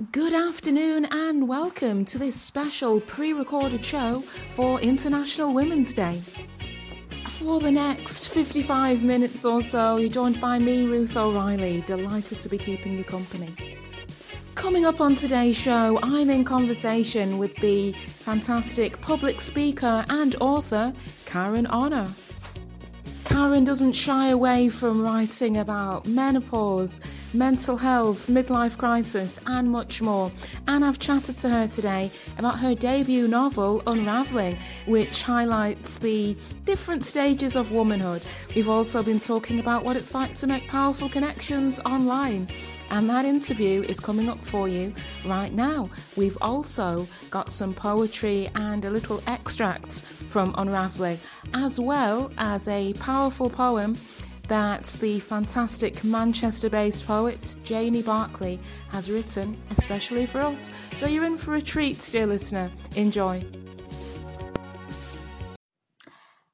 Good afternoon and welcome to this special pre recorded show for International Women's Day. For the next 55 minutes or so, you're joined by me, Ruth O'Reilly, delighted to be keeping you company. Coming up on today's show, I'm in conversation with the fantastic public speaker and author Karen Honor. Karen doesn't shy away from writing about menopause, mental health, midlife crisis, and much more. And I've chatted to her today about her debut novel, Unravelling, which highlights the different stages of womanhood. We've also been talking about what it's like to make powerful connections online and that interview is coming up for you right now. We've also got some poetry and a little extracts from Unravelling, as well as a powerful poem that the fantastic Manchester based poet Janie Barclay has written especially for us. So you're in for a treat, dear listener. Enjoy.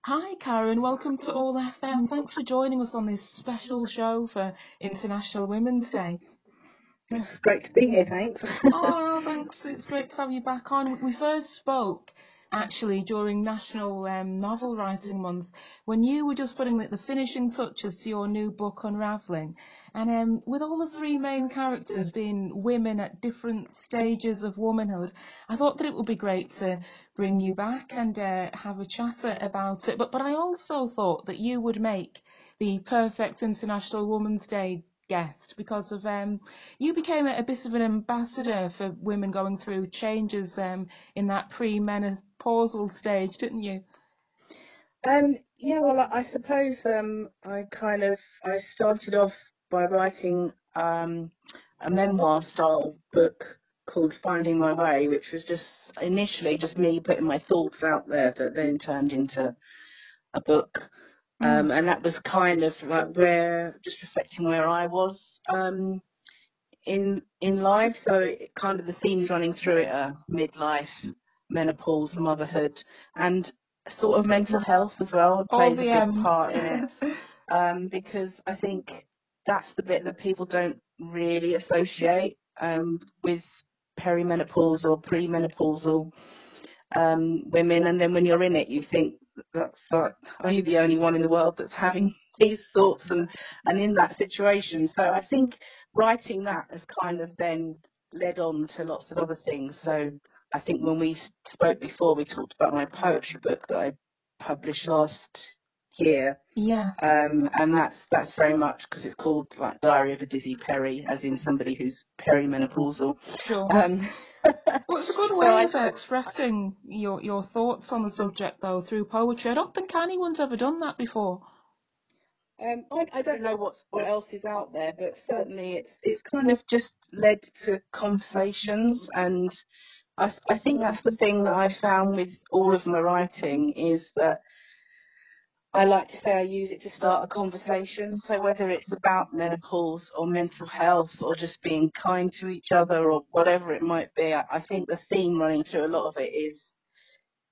Hi, Karen. Welcome to All FM. Thanks for joining us on this special show for International Women's Day. It's great to be here, thanks. oh, thanks. It's great to have you back on. We first spoke actually during National um, Novel Writing Month when you were just putting the finishing touches to your new book Unravelling. And um, with all the three main characters being women at different stages of womanhood, I thought that it would be great to bring you back and uh, have a chatter about it. But but I also thought that you would make the perfect International Women's Day guest because of um, you became a, a, bit of an ambassador for women going through changes um, in that pre-menopausal stage, didn't you? Um, yeah, well, I suppose um, I kind of I started off by writing um, a memoir style book called Finding My Way, which was just initially just me putting my thoughts out there that then turned into a book. Um, mm. and that was kind of like where, just reflecting where I was um, in in life. So it, kind of the themes running through it are midlife, menopause, motherhood, and sort of mental health as well plays a big M's. part in it. um, because I think that's the bit that people don't really associate um, with perimenopausal or premenopausal um, women, and then when you're in it, you think that's like, are you the only one in the world that's having these thoughts and, and in that situation? So I think writing that has kind of then led on to lots of other things. So I think when we spoke before, we talked about my poetry book that I published last year. Yeah. Um, and that's that's very much because it's called like Diary of a Dizzy Peri, as in somebody who's perimenopausal. Sure. Um, well, it's a good way of expressing your your thoughts on the subject, though, through poetry. I don't think anyone's ever done that before. Um, I, I don't know what's, what else is out there, but certainly it's it's kind of just led to conversations, and I I think that's the thing that I found with all of my writing is that I like to say I use it to start a conversation. So whether it's about menopause or mental health or just being kind to each other or whatever it might be, I, I think the theme running through a lot of it is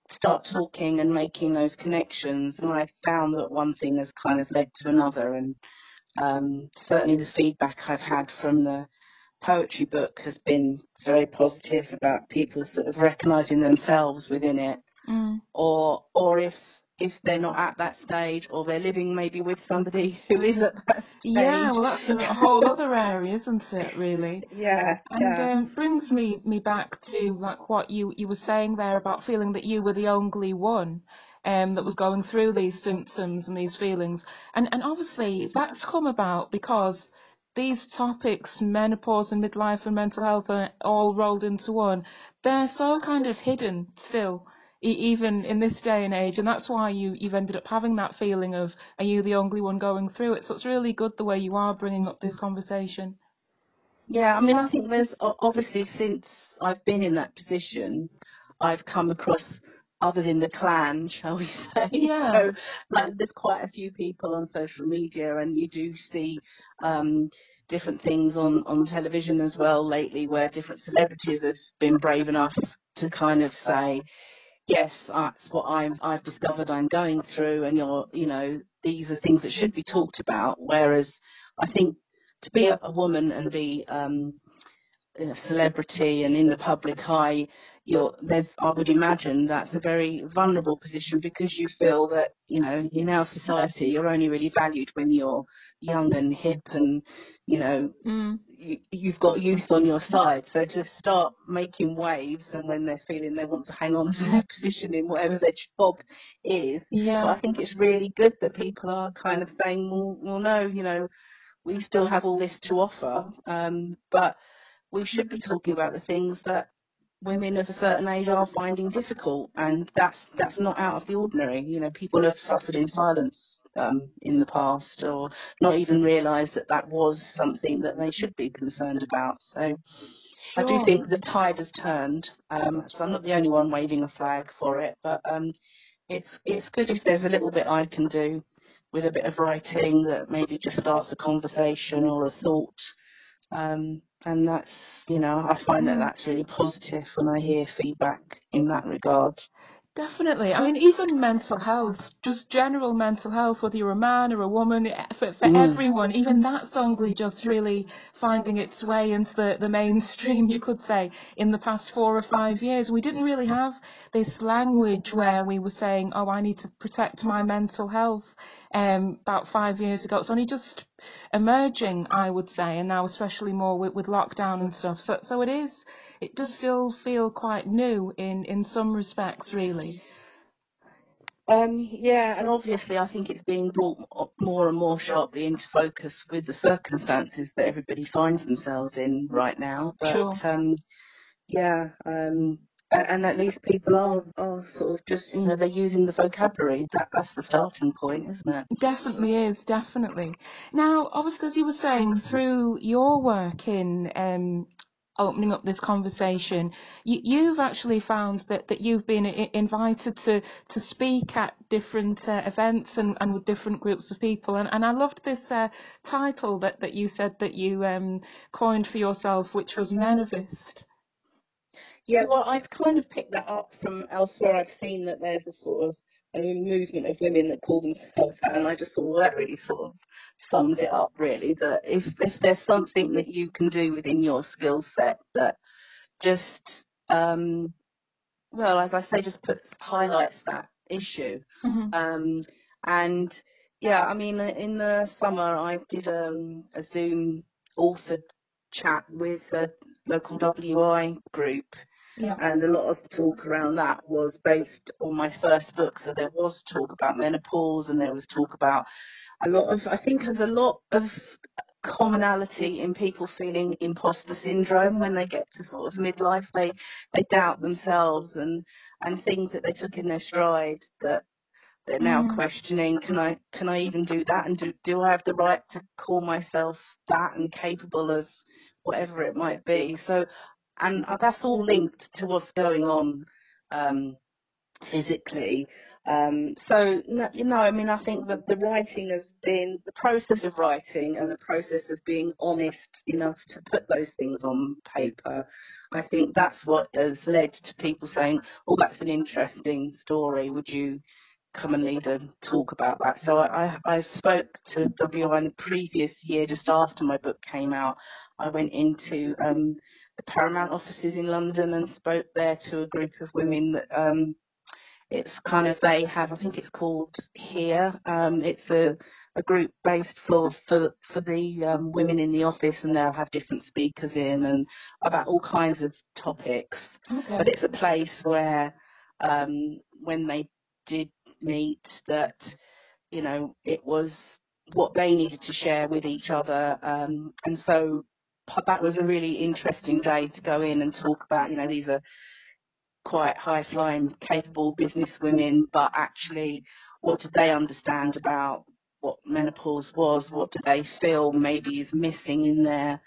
start talking and making those connections. And I found that one thing has kind of led to another. And um, certainly the feedback I've had from the poetry book has been very positive about people sort of recognizing themselves within it. Mm. Or, or if if they're not at that stage or they're living maybe with somebody who is at that stage. Yeah, well, that's a whole other area, isn't it? Really. Yeah. And yeah. Um, brings me me back to like what you you were saying there about feeling that you were the only one. Um, that was going through these symptoms and these feelings, and and obviously that's come about because these topics, menopause and midlife and mental health, are all rolled into one. They're so kind of hidden still even in this day and age, and that's why you you've ended up having that feeling of are you the only one going through it? So it's really good the way you are bringing up this conversation. Yeah, I mean, I think there's obviously since I've been in that position, I've come across others in the clan, shall we say? Yeah. So like, there's quite a few people on social media, and you do see um, different things on on television as well lately, where different celebrities have been brave enough to kind of say, yes, that's what I've, I've discovered I'm going through, and you're, you know, these are things that should be talked about. Whereas I think to be a, a woman and be um, celebrity and in the public eye, you're, I would imagine that's a very vulnerable position because you feel that, you know, in our society, you're only really valued when you're young and hip and, you know, mm. you, you've got youth on your side. So to start making waves and when they're feeling they want to hang on to their position in whatever their job is, yeah. I think it's really good that people are kind of saying, well, well no, you know, we still have all this to offer, um, but we should be talking about the things that women of a certain age are finding difficult, and that's that's not out of the ordinary. You know, people have suffered in silence um, in the past, or not even realised that that was something that they should be concerned about. So, sure. I do think the tide has turned. Um, so I'm not the only one waving a flag for it, but um, it's it's good if there's a little bit I can do with a bit of writing that maybe just starts a conversation or a thought. Um, and that's, you know, I find that that's really positive when I hear feedback in that regard. Definitely. I mean, even mental health, just general mental health, whether you're a man or a woman, eh, for, for mm. everyone, even that songly just really finding its way into the, the mainstream, you could say, in the past four or five years. We didn't really have this language where we were saying, oh, I need to protect my mental health um, about five years ago. It's only just emerging, I would say, and now especially more with, with lockdown and stuff. So, so it is, it does still feel quite new in, in some respects, really. Um, yeah, and obviously I think it's being brought more and more sharply into focus with the circumstances that everybody finds themselves in right now. But sure. um, yeah, um, and at least people are, are sort of just you know they're using the vocabulary. That that's the starting point isn't it? Definitely is definitely. Now obviously as you were saying through your work in um, opening up this conversation you, have actually found that, that you've been invited to, to speak at different uh, events and, and with different groups of people. And, and I loved this uh, title that, that you said that you um, coined for yourself which was Menavist yeah, well, I've kind of picked that up from elsewhere. I've seen that there's a sort of a movement of women that call themselves that, and I just thought well, that really sort of sums it up. Really, that if if there's something that you can do within your skill set that just um, well, as I say, just puts highlights that issue. Mm-hmm. Um, and yeah, I mean, in the summer I did um, a Zoom author chat with a local WI group yeah. And a lot of talk around that was based on my first book. So there was talk about menopause and there was talk about a lot of, I think there's a lot of commonality in people feeling imposter syndrome when they get to sort of midlife. They, they doubt themselves and, and things that they took in their stride that they're now mm. questioning can I can I even do that and do do I have the right to call myself that and capable of whatever it might be so and that's all linked to what's going on um, physically. Um, so, no, you know, I mean, I think that the writing has been the process of writing and the process of being honest enough to put those things on paper. I think that's what has led to people saying, "Oh, that's an interesting story. Would you come and lead a talk about that?" So I, I, I spoke to WI the previous year, just after my book came out. I went into um, Paramount offices in London and spoke there to a group of women that um, it's kind of they have I think it's called here. Um, it's a, a group based for for for the um, women in the office and they'll have different speakers in and about all kinds of topics. Okay. but it's a place where um, when they did meet that you know it was what they needed to share with each other. Um, and so that was a really interesting day to go in and talk about, you know, these are quite high flying, capable business women, but actually, what did they understand about what menopause was? What did they feel maybe is missing in their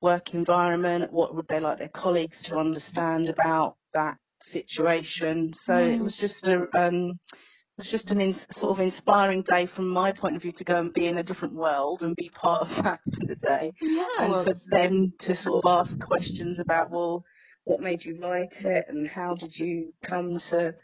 work environment? What would they like their colleagues to understand about that situation? So mm. it was just a um, was just an sort of inspiring day from my point of view to go and be in a different world and be part of that for the day. Yeah, and well, for them to sort of ask questions about, well, what made you write it and how did you come to,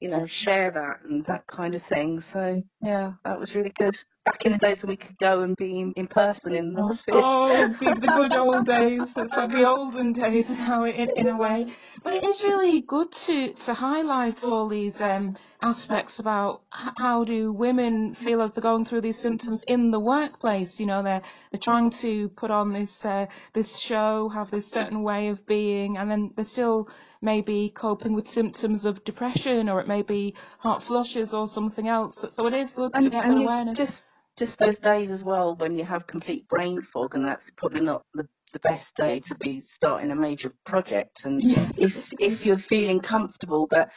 you know, share that and that kind of thing. So yeah, that was really good. Back in the days when we could go and be in, in person in the office. Oh, the, the good old days. It's like the olden days now, in, in a way. But it is really good to, to highlight all these um, aspects about how do women feel as they're going through these symptoms in the workplace. You know, they're they're trying to put on this uh, this show, have this certain way of being, and then they're still maybe coping with symptoms of depression, or it may be heart flushes or something else. So it is good and, to get awareness. Just just those days as well when you have complete brain fog, and that's probably not the the best day to be starting a major project. And Yes. if if you're feeling comfortable, but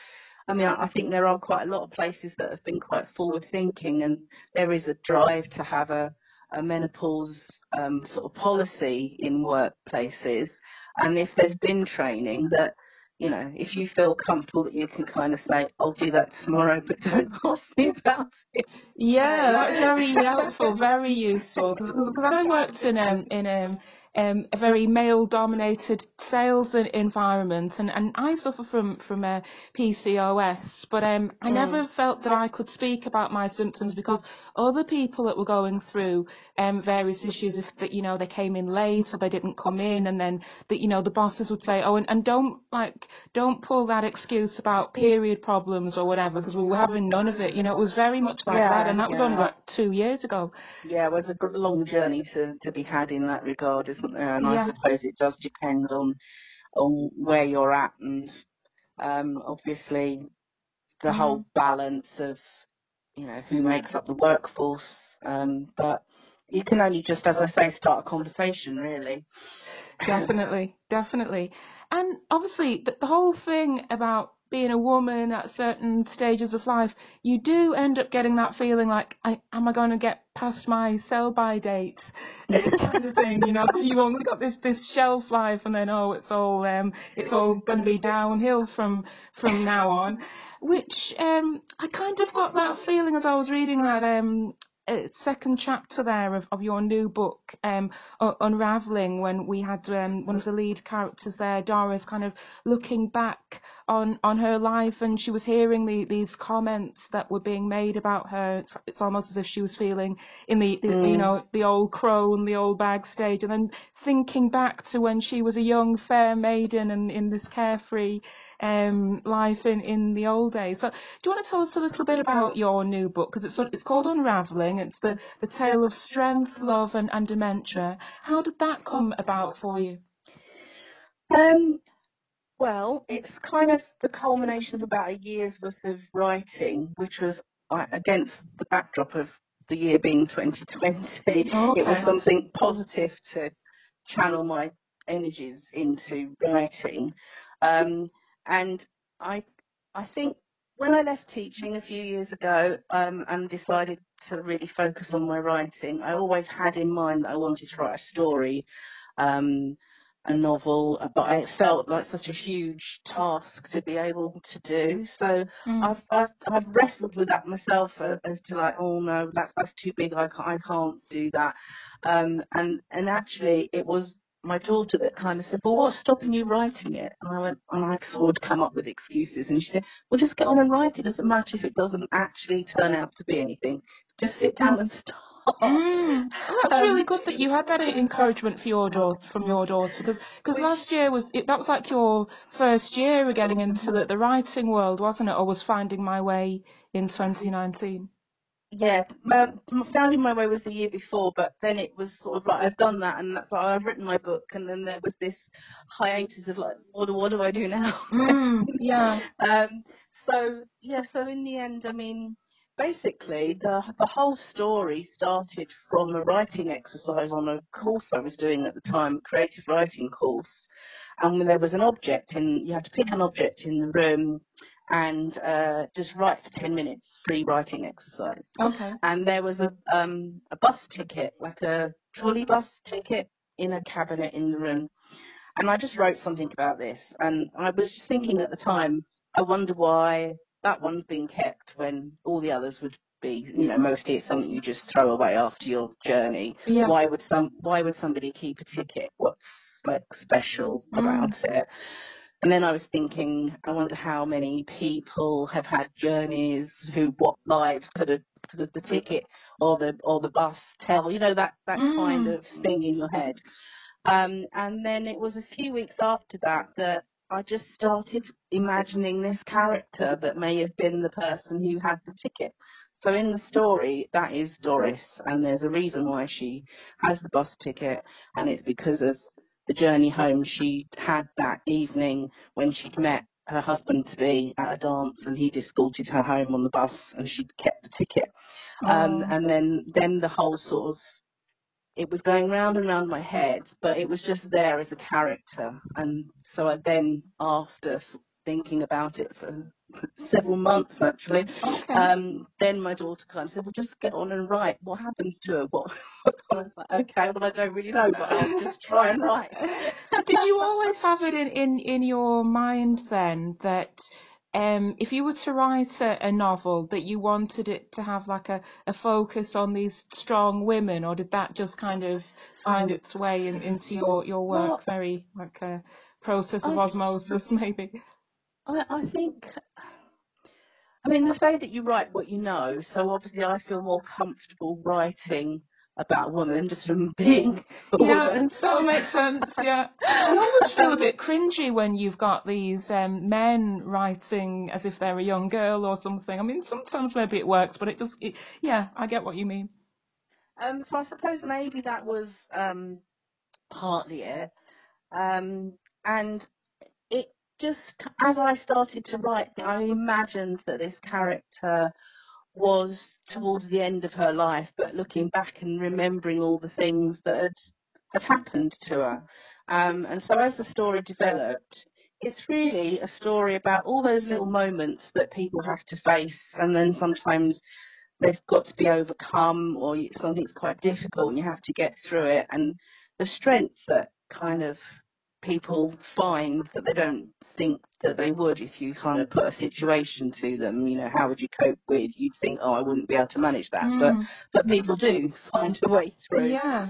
I mean, I think there are quite a lot of places that have been quite forward thinking, and there is a drive to have a, a menopause um, sort of policy in workplaces. And if there's been training that, you know, if you feel comfortable that you can kind of say, I'll do that tomorrow, but don't ask me about it. Yeah, that's very helpful, very useful. Because I worked in um, in um, um, a very male-dominated sales environment, and, and I suffer from from uh, PCOS, but um, I never felt that I could speak about my symptoms because other people that were going through um, various issues, if that you know they came in late or they didn't come in, and then that you know the bosses would say, oh, and, and don't like don't pull that excuse about period problems or whatever because we were having none of it. You know, it was very much like Yeah, that, and that was only yeah. about two years ago. Yeah, well, there's a long journey to, to be had in that regard, isn't there? And Yeah. I suppose it does depend on on where you're at, and um, obviously the Mm. whole balance of you know who makes up the workforce. Um, but you can only just, as I say, start a conversation, really. Definitely, definitely. And obviously, the, the whole thing about being a woman at certain stages of life, you do end up getting that feeling like, I, am I going to get past my sell-by date kind of thing, you know? So you've only got this this shelf life, and then oh, it's all um, it's all going to be downhill from from now on. Which um, I kind of got that feeling as I was reading that um, second chapter there of, of your new book, um, Unraveling, when we had um, one of the lead characters there, Doris, kind of looking back on, on her life and she was hearing the, these comments that were being made about her. It's, it's almost as if she was feeling in the, the you know, the old crone, the old bag stage, and then thinking back to when she was a young, fair maiden and in this carefree um, life in, in the old days. So, do you want to tell us a little bit about your new book? Because it's it's called Unraveling. It's the, the tale of strength, love, and, and dementia. How did that come about for you? Um, well, it's kind of the culmination of about a year's worth of writing, which was uh, against the backdrop of the year being 2020. It Okay. was something positive to channel my energies into writing. Um, and I, I think when I left teaching a few years ago um, and decided to really focus on my writing, I always had in mind that I wanted to write a story. Um, a novel, but it felt like such a huge task to be able to do. So Mm. I've, I've I've wrestled with that myself uh, as to like, oh no, that's that's too big. I can't I can't do that. Um, and and actually, it was my daughter that kind of said, well, what's stopping you writing it? And I went, and I sort of come up with excuses, and she said, well, just get on and write it. Doesn't matter if it doesn't actually turn out to be anything. Just sit down and start. Mm. Oh, that's Um, really good that you had that encouragement for your daughter from your daughter because last year was it, that was like your first year of getting into the, the writing world wasn't it or was finding my way in 2019 Yeah, um, Finding My Way was the year before, but then it was sort of like I've done that, and that's like I've written my book, and then there was this hiatus of like, what do what do I do now? mm, yeah um, so yeah, so in the end, I mean, basically the the whole story started from a writing exercise on a course I was doing at the time, a creative writing course, and when there was an object, and you had to pick an object in the room. And uh, just write for ten minutes, free writing exercise okay and there was a um a bus ticket, like a trolley bus ticket in a cabinet in the room. And I just wrote something about this and I was just thinking at the time, I wonder why that one's been kept when all the others would be, you know, mostly it's something you just throw away after your journey. yeah Why would some why would somebody keep a ticket? What's like special Mm. about it? And then I was thinking, I wonder how many people have had journeys who, what lives could have, could the ticket or the or the bus tell, you know, that that mm. kind of thing in your head. Um, and then it was a few weeks after that that I just started imagining this character that may have been the person who had the ticket. So in the story, that is Doris, and there's a reason why she has the bus ticket, and it's because of the journey home she had that evening when she'd met her husband to be at a dance, and he'd escorted her home on the bus, and she'd kept the ticket. Um, and then, then the whole sort of it was going round and round my head, but it was just there as a character. And so I then, after thinking about it for several months actually, okay. um, then my daughter kind of said, "Well, just get on and write. What happens to her?" What? I was like, "Okay, well, I don't really know, but I'll just try and write." Did you always have it in in in your mind then that? um, if you were to write a, a, novel that you wanted it to have like a, a, focus on these strong women, or did that just kind of find its way in, into your, your work well, very like a process of I, osmosis maybe? I, I think I mean, they say that you write what you know, so obviously I feel more comfortable writing about women just from being a yeah, woman. that makes sense. Yeah, I always feel a bit cringy when you've got these um, men writing as if they're a young girl or something. I mean, sometimes maybe it works, but it does. It, yeah, I get what you mean. Um, so I suppose maybe that was um, partly it, um, and just as I started to write, I imagined that this character was towards the end of her life, but looking back and remembering all the things that had, had happened to her. Um, and so as the story developed, it's really a story about all those little moments that people have to face, and then sometimes they've got to be overcome, or something's quite difficult, and you have to get through it, and the strength that kind of people find that they don't think that they would if you kind of put a situation to them. You know, how would you cope with? You'd think, oh, I wouldn't be able to manage that, mm. but but people do find a way through. Yeah.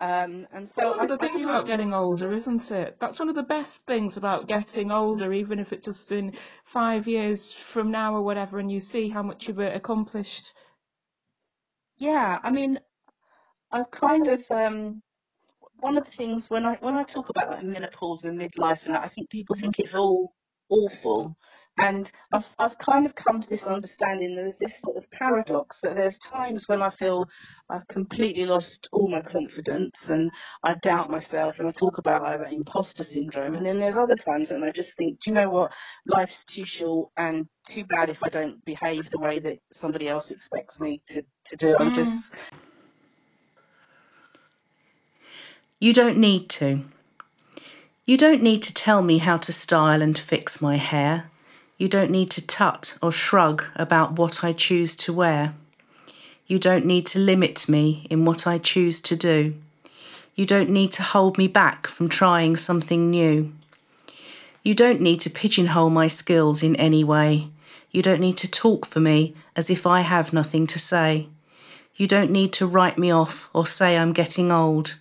Um, and so That's one of the things about getting older, isn't it? That's one of the best things about getting older, even if it's just in five years from now or whatever, and you see how much you've accomplished. Yeah, I mean, I've kind of um, one of the things when I when I talk about like menopause and midlife and that, I think people think it's all awful. And I've I've kind of come to this understanding that there's this sort of paradox that there's times when I feel I've completely lost all my confidence and I doubt myself and I talk about like that imposter syndrome and then there's other times when I just think, do you know what, life's too short and too bad if I don't behave the way that somebody else expects me to, to do. I'm mm. just mm. You don't need to. You don't need to tell me how to style and fix my hair. You don't need to tut or shrug about what I choose to wear. You don't need to limit me in what I choose to do. You don't need to hold me back from trying something new. You don't need to pigeonhole my skills in any way. You don't need to talk for me as if I have nothing to say. You don't need to write me off or say I'm getting old.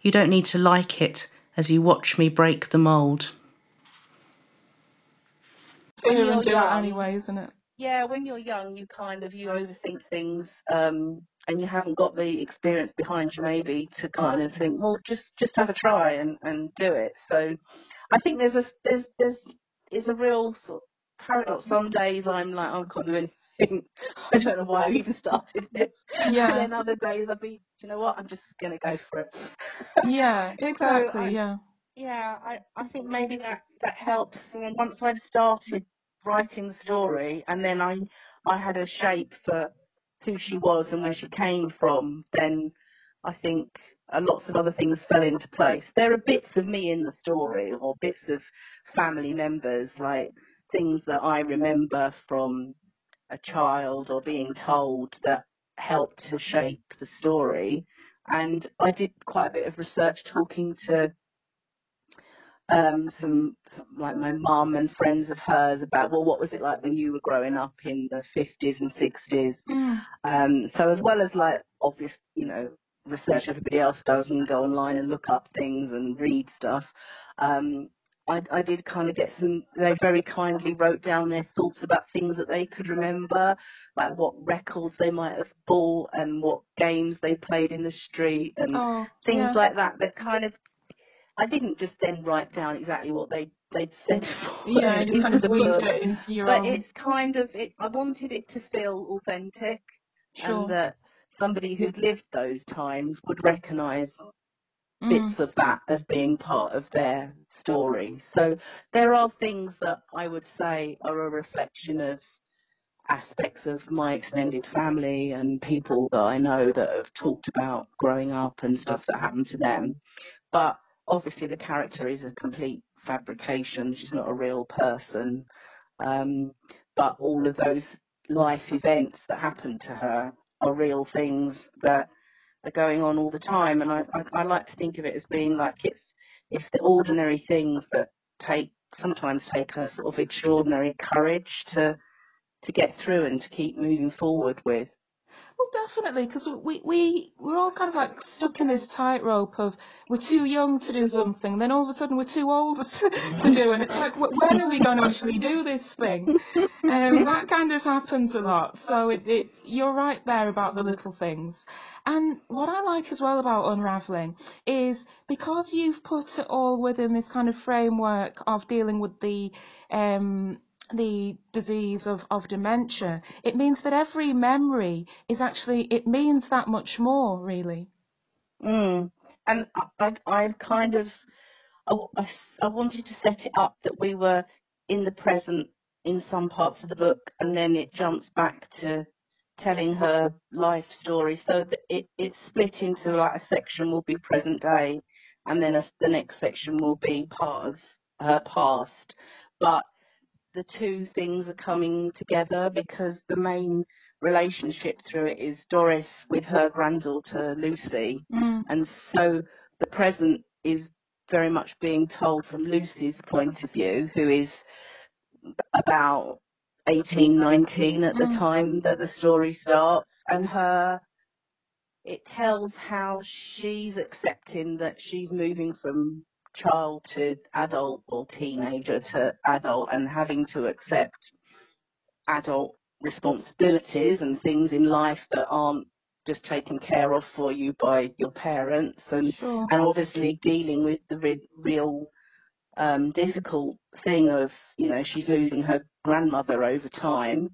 You don't need to like it as you watch me break the mould. Here and do young, it anyway, isn't it? Yeah, when you're young, you kind of you overthink things, um, and you haven't got the experience behind you maybe to kind of think, well, just just have a try and, and do it. So, I think there's a there's there's it's a real sort of paradox. Some days I'm like, oh, I can't do anything. I don't know why I even started this. Yeah. And then other days I'd be, you know what, I'm just going to go for it. Yeah, exactly, so I, yeah. Yeah, I, I think maybe that, that helps. And once I'd started writing the story and then I, I had a shape for who she was and where she came from, then I think uh, lots of other things fell into place. There are bits of me in the story or bits of family members, like things that I remember from a child or being told that helped to shape the story. And I did quite a bit of research talking to um, some, some, like my mum and friends of hers about well what was it like when you were growing up in the 50s and 60s mm. um, so as well as like obvious you know research everybody else does and go online and look up things and read stuff um, I, I did kind of get some, they very kindly wrote down their thoughts about things that they could remember, like what records they might have bought and what games they played in the street and Oh, things yeah. like that. That kind of, I didn't just then write down exactly what they, they'd said Yeah, just into kind of the book. it But own. it's kind of, it, I wanted it to feel authentic Sure. and that somebody who'd lived those times would recognise Mm. bits of that as being part of their story. So there are things that I would say are a reflection of aspects of my extended family and people that I know that have talked about growing up and stuff that happened to them. But obviously the character is a complete fabrication. She's not a real person. Um, but all of those life events that happened to her are real things that are going on all the time. And I, I, I like to think of it as being like it's it's the ordinary things that take sometimes take a sort of extraordinary courage to to get through and to keep moving forward with. Well, definitely, because we, we, we're all kind of like stuck in this tightrope of we're too young to do something, then all of a sudden we're too old to, to do it. It's like, when are we going to actually do this thing? Um, that kind of happens a lot. So it, it, you're right there about the little things. And what I like as well about Unraveling is because you've put it all within this kind of framework of dealing with the um, the disease of, of dementia, it means that every memory is actually, it means that much more, really. Mm. And I, I, kind of, I, I wanted to set it up that we were in the present in some parts of the book, and then it jumps back to telling her life story. So it, it's split into like a section will be present day, and then a, the next section will be part of her past. But the two things are coming together because the main relationship through it is Doris with her granddaughter Lucy. Mm. And so the present is very much being told from Lucy's point of view, who is about 18, 19 at the Mm. time that the story starts. And her, it tells how she's accepting that she's moving from child to adult or teenager to adult and having to accept adult responsibilities and things in life that aren't just taken care of for you by your parents and Sure. and obviously dealing with the re- real um, difficult thing of you know she's losing her grandmother over time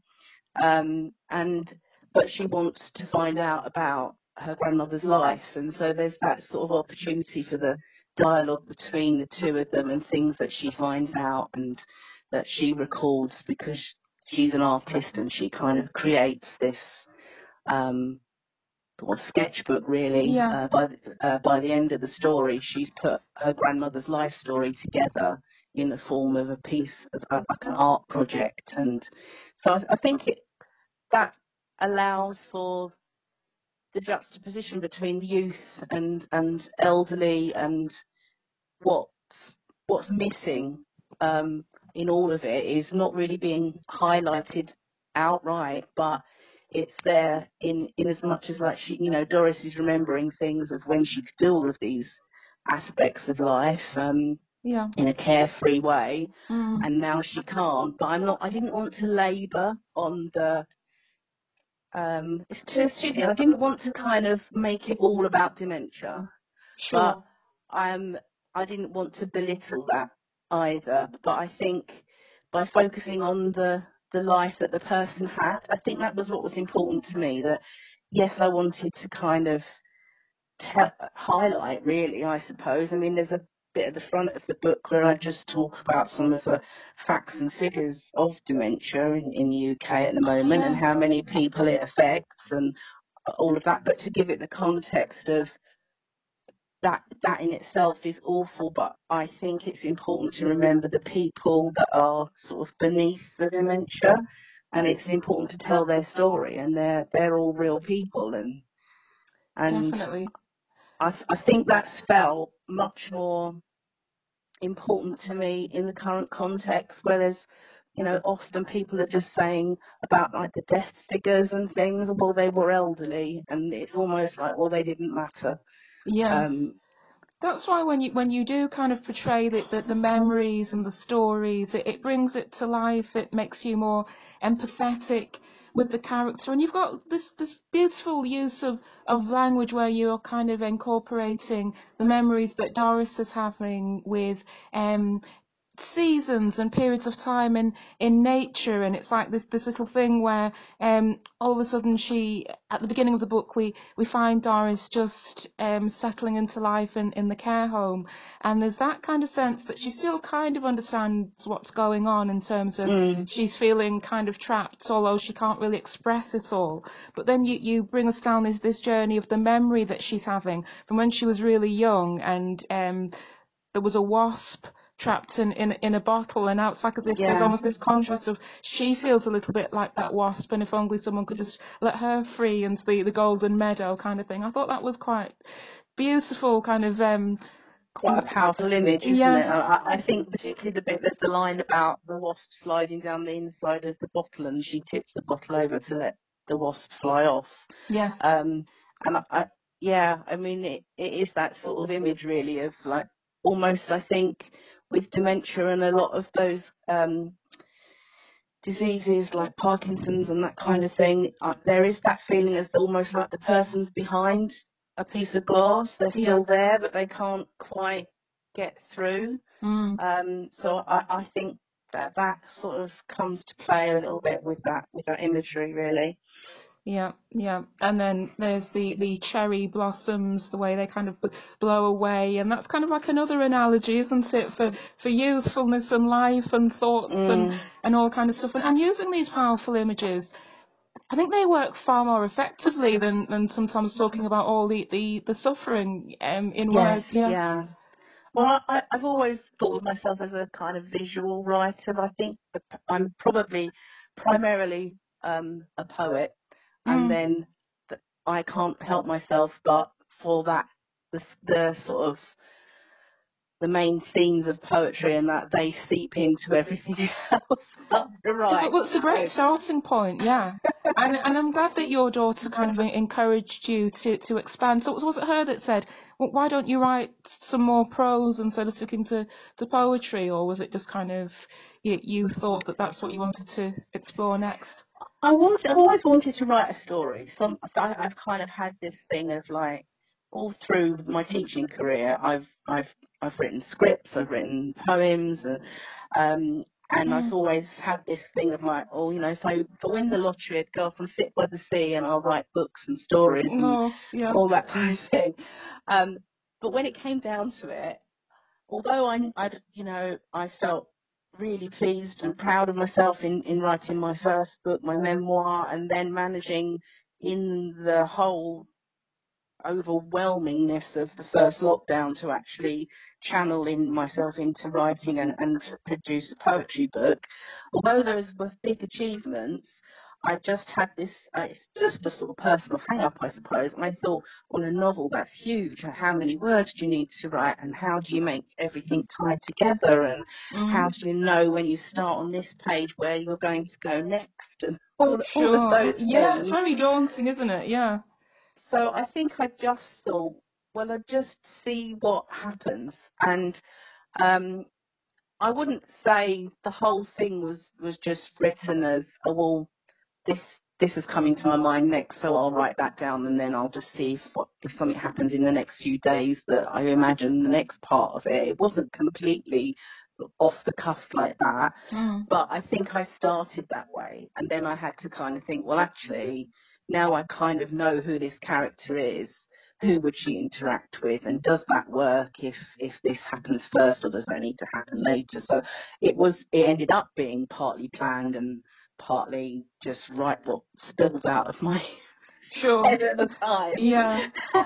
um, and but she wants to find out about her grandmother's life and so there's that sort of opportunity for the dialogue between the two of them and things that she finds out and that she records because she's an artist and she kind of creates this um, or sketchbook really. Yeah. Uh, by uh, by the end of the story, she's put her grandmother's life story together in the form of a piece of uh, like an art project, and so I, I think it that allows for the juxtaposition between youth and and elderly and what's what's missing um, in all of it is not really being highlighted outright, but it's there in in as much as like she, you know, Doris is remembering things of when she could do all of these aspects of life um, Yeah. in a carefree way, Mm. and now she can't. But I'm not. I didn't want to labour on the. Um, it's just cheesy. I didn't want to kind of make it all about dementia Sure. but um, I didn't want to belittle that either. But I think by focusing on the the life that the person had, I think that was what was important to me. That yes, I wanted to kind of te- highlight, really, I suppose. I mean, there's a bit at the front of the book where I just talk about some of the facts and figures of dementia in, in the UK at the oh, moment and how many people it affects and all of that. But to give it the context of that that in itself is awful, but I think it's important to remember the people that are sort of beneath the dementia, and it's important to tell their story, and they're they're all real people, and and Definitely. I th- I think that's felt much more important to me in the current context, where there's you know often people are just saying about like the death figures and things, well they were elderly, and it's almost like well they didn't matter. Yes. Um, that's why when you when you do kind of portray the, the, the memories and the stories, it, it brings it to life. It makes you more empathetic with the character, and you've got this this beautiful use of of language where you're kind of incorporating the memories that Doris is having with um seasons and periods of time in in nature and it's like this this little thing where um all of a sudden she at the beginning of the book we we find Doris just um settling into life in in the care home and there's that kind of sense that she still kind of understands what's going on in terms of Mm. she's feeling kind of trapped although she can't really express it all but then you you bring us down this this journey of the memory that she's having from when she was really young and um there was a wasp trapped in, in in a bottle and now it's like as if there's almost this contrast of she feels a little bit like that wasp and if only someone could just let her free into the, the golden meadow kind of thing. I thought that was quite beautiful kind of um Quite a powerful image, isn't Yes. it? I, I think particularly the bit there's the line about the wasp sliding down the inside of the bottle and she tips the bottle over to let the wasp fly off. yes. Um, and I, I, yeah, I mean, it, it is that sort of image really of like almost, I think, with dementia and a lot of those um, diseases like Parkinson's and that kind of thing, uh, there is that feeling as almost like the person's behind a piece of glass. They're still there, but they can't quite get through. Mm. Um, so I, I think that that sort of comes to play a little bit with that with that imagery, really. Yeah, yeah. And then there's the, the cherry blossoms, the way they kind of b- blow away. And that's kind of like another analogy, isn't it, for, for youthfulness and life and thoughts and, Mm. and all kind of stuff. And, and using these powerful images, I think they work far more effectively than, than sometimes talking about all the, the, the suffering um, in words. Yes, yeah. Well, I, I've always thought of myself as a kind of visual writer. but I think I'm probably primarily um, a poet. And mm. then th- I can't help myself but for that the, the sort of the main themes of poetry and that they seep into everything else. Right. But it's a great starting point, yeah. and and I'm glad that your daughter kind of encouraged you to, to expand. So was it her that said, well, why don't you write some more prose instead of sticking to, to poetry, or was it just kind of you, you thought that that's what you wanted to explore next? I want. I've always wanted to write a story. Some I, I've kind of had this thing of like all through my teaching career. I've I've I've written scripts. I've written poems, and um, and I've always had this thing of like, oh, you know, if I if I win the lottery, I'd go off and sit by the sea, and I'll write books and stories and No, yeah. all that kind of thing. Um, but when it came down to it, although I, I, you know, I felt really pleased and proud of myself in, in writing my first book, my memoir, and then managing in the whole overwhelmingness of the first lockdown to actually channel in myself into writing and, and produce a poetry book. Although those were big achievements, I just had this, uh, it's just a sort of personal hang up, I suppose. And I thought, well, a novel, that's huge. How many words do you need to write? And how do you make everything tie together? And Mm. how do you know when you start on this page where you're going to go next? And all, all Sure. of those yeah, things. it's very daunting, isn't it? Yeah. So I think I just thought, well, I'd just see what happens. And um, I wouldn't say the whole thing was, was just written as, oh, well, this this is coming to my mind next, so I'll write that down and then I'll just see if, what, if something happens in the next few days that I imagine the next part of it. It wasn't completely off the cuff like that. Mm. But I think I started that way, and then I had to kind of think, well, actually, now I kind of know who this character is. Who would she interact with, and does that work if if this happens first, or does that need to happen later? So it was. It ended up being partly planned and partly just write what spills out of my Sure. head at the time. Yeah.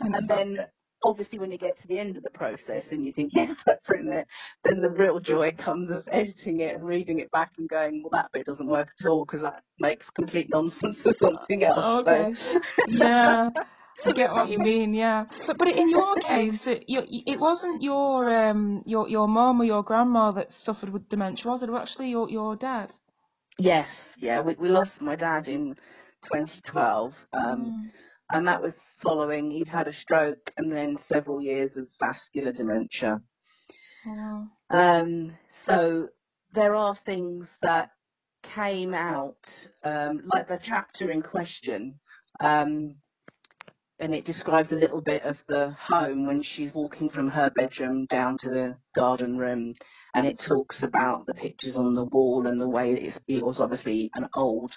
and then obviously when you get to the end of the process and you think, yes, I've written it, then the real joy comes of editing it and reading it back and going, well, that bit doesn't work at all because that makes complete nonsense or something else. Okay. So, yeah. I get what you mean, yeah. But but in your case, it, you, it wasn't your um your your mom or your grandma that suffered with dementia, was it? It was actually your your dad. Yes, yeah, we, we lost my dad in 2012. Um, and that was following he'd had a stroke and then several years of vascular dementia. Wow. Um, so there are things that came out, um, like the chapter in question, um, and it describes a little bit of the home when she's walking from her bedroom down to the garden room, and it talks about the pictures on the wall and the way that it's, it was obviously an old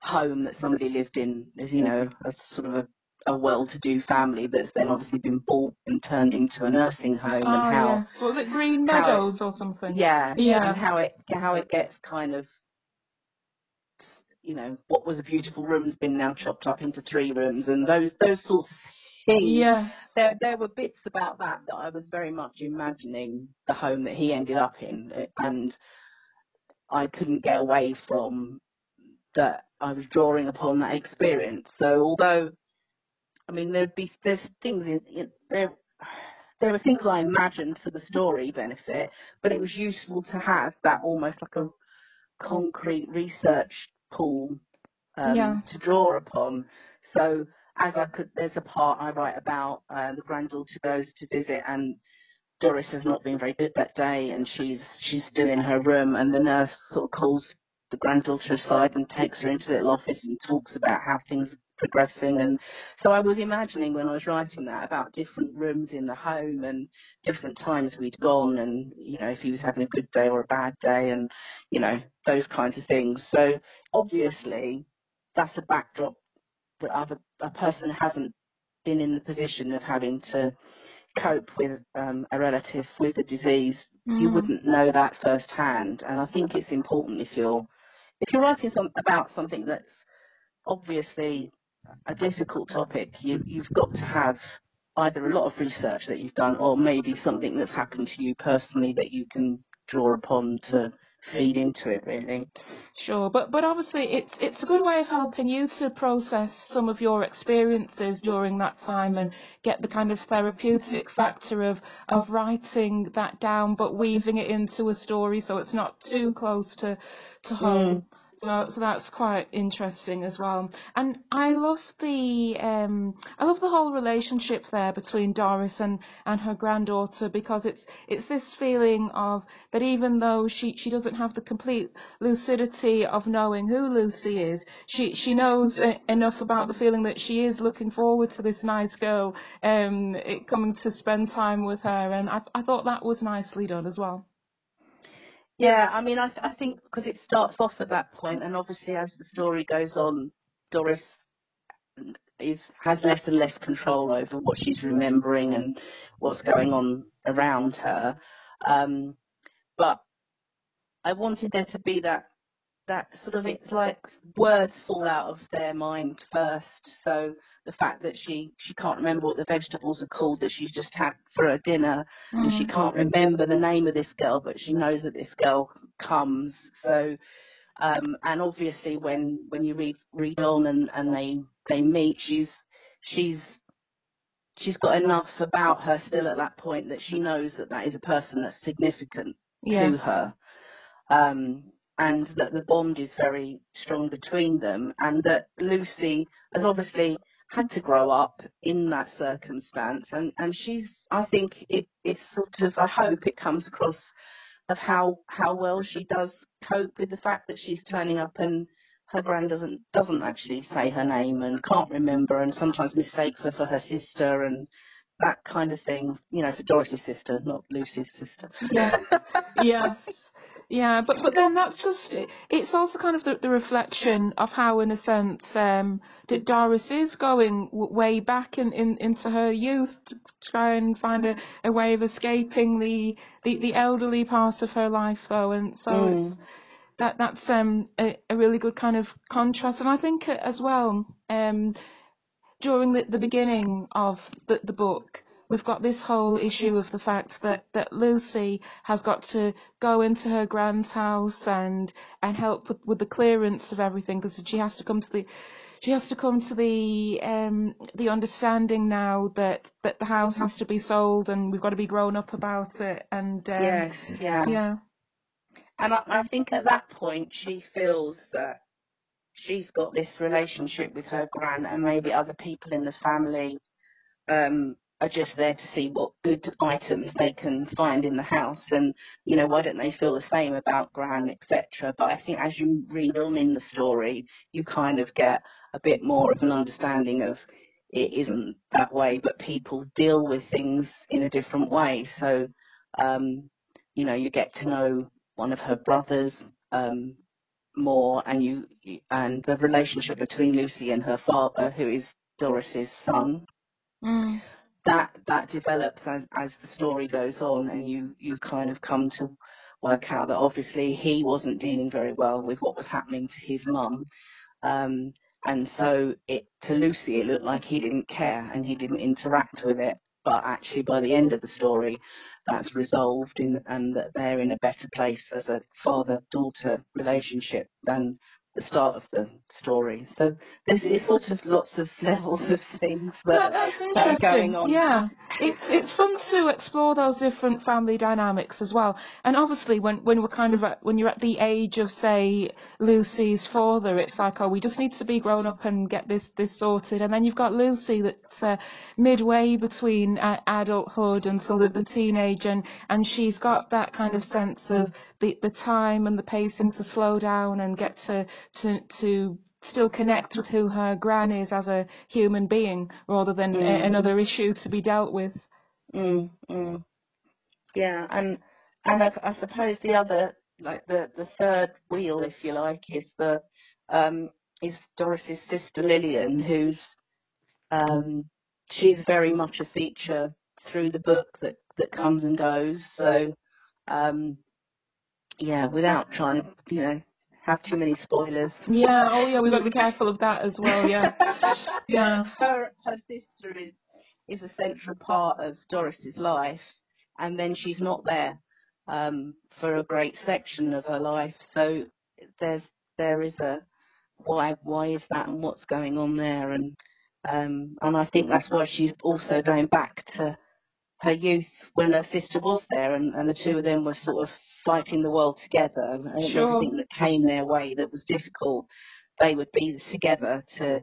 home that somebody lived in, as you know, a sort of a, a well-to-do family that's then obviously been bought and turned into a nursing home, Oh, and how yes. Was it Green it- Meadows or something? yeah, Yeah. and how it how it gets kind of you know what was a beautiful room's been now chopped up into three rooms and those those sorts of Yes. There there were bits about that that I was very much imagining the home that he ended up in, eh, and I couldn't get away from that. I was drawing upon that experience. So although I mean there'd be there's things in, in there. There were things I imagined for the story benefit, but it was useful to have that almost like a concrete research pool um, Yeah. to draw upon. So as I could, there's a part I write about uh, the granddaughter goes to visit and Doris has not been very good that day and she's she's still in her room and the nurse sort of calls the granddaughter aside and takes her into the little office and talks about how things are progressing. And so I was imagining when I was writing that about different rooms in the home and different times we'd gone and you know if he was having a good day or a bad day and you know those kinds of things. So obviously that's a backdrop other a person hasn't been in the position of having to cope with um, a relative with a disease you Mm. wouldn't know that firsthand and I think it's important if you're if you're writing some, about something that's obviously a difficult topic you you've got to have either a lot of research that you've done or maybe something that's happened to you personally that you can draw upon to feed into it really Sure, but but obviously it's it's a good way of helping you to process some of your experiences during that time and get the kind of therapeutic factor of of writing that down, but weaving it into a story so it's not too close to to hmm. home. So, so that's quite interesting as well. And I love the um, I love the whole relationship there between Doris and, and her granddaughter because it's it's this feeling of that even though she, she doesn't have the complete lucidity of knowing who Lucy is, she she knows enough about the feeling that she is looking forward to this nice girl um, coming to spend time with her, and I I thought that was nicely done as well. Yeah, I mean, I, th- I think because it starts off at that point, and obviously as the story goes on, Doris is has less and less control over what she's remembering and what's going on around her. Um, but I wanted there to be that that sort of it's like words fall out of their mind first. So the fact that she she can't remember what the vegetables are called that she's just had for her dinner and she can't remember the name of this girl, but she knows that this girl comes. So, um, and obviously when when you read read on and and they they meet, she's she's she's got enough about her still at that point that she knows that that is a person that's significant to her. Um, and that the bond is very strong between them, and that Lucy has obviously had to grow up in that circumstance, and and she's I think it it's sort of I hope it comes across of how how well she does cope with the fact that she's turning up and her grand doesn't doesn't actually say her name and can't remember and sometimes mistakes her for her sister and that kind of thing you know for Doris's sister not Lucy's sister. Yes, yes, yeah, but but then that's just it's also kind of the, the reflection of how, in a sense, um, that Doris is going w- way back in, in into her youth to try and find a, a way of escaping the, the the elderly part of her life, though, and so Mm. it's that that's um a, a really good kind of contrast, and I think uh, as well um during the, the beginning of the, the book, we've got this whole issue of the fact that, that Lucy has got to go into her grand's house and and help with, with the clearance of everything because she has to come to the she has to come to the um the understanding now that that the house has to be sold and we've got to be grown up about it and um, yes yeah. yeah. And I, I think at that point she feels that she's got this relationship with her gran, and maybe other people in the family um, are just there to see what good items they can find in the house, and you know why don't they feel the same about gran, etc. But I think as you read on in the story, you kind of get a bit more of an understanding of it isn't that way, but people deal with things in a different way. So, um, you know, you get to know one of her brothers um, more, and you and the relationship between Lucy and her father, who is Doris's son. Mm. That that develops as as the story goes on, and you you kind of come to work out that obviously he wasn't dealing very well with what was happening to his mum. Um, and so it to Lucy it looked like he didn't care and he didn't interact with it. But actually by the end of the story that's resolved in, and that they're in a better place as a father daughter relationship than the start of the story. So there's sort of lots of levels of things that, that's interesting. That are going on. Yeah, it's it's fun to explore those different family dynamics as well. And obviously, when when we're kind of at, when you're at the age of say Lucy's father, it's like oh we just need to be grown up and get this this sorted. And then you've got Lucy that's uh, midway between uh, adulthood and sort of the teenage, and and she's got that kind of sense of the the time and the pacing to slow down and get to to to still connect with who her gran is as a human being rather than mm. a, another issue to be dealt with. Mm, mm. Yeah, and and I, I, suppose the other, like the the third wheel, if you like, is the um, is Doris's sister Lillian, who's um, she's very much a feature through the book that that comes and goes. So um, yeah, without trying to you know have too many spoilers. Yeah, oh yeah, we've got to be careful of that as well, yeah. yeah. Her her sister is is a central part of Doris's life and then she's not there um, for a great section of her life. So there's there is a why why is that and what's going on there and um, and I think that's why she's also going back to her youth when her sister was there and, and the two of them were sort of fighting the world together and sure. everything that came their way that was difficult, they would be together to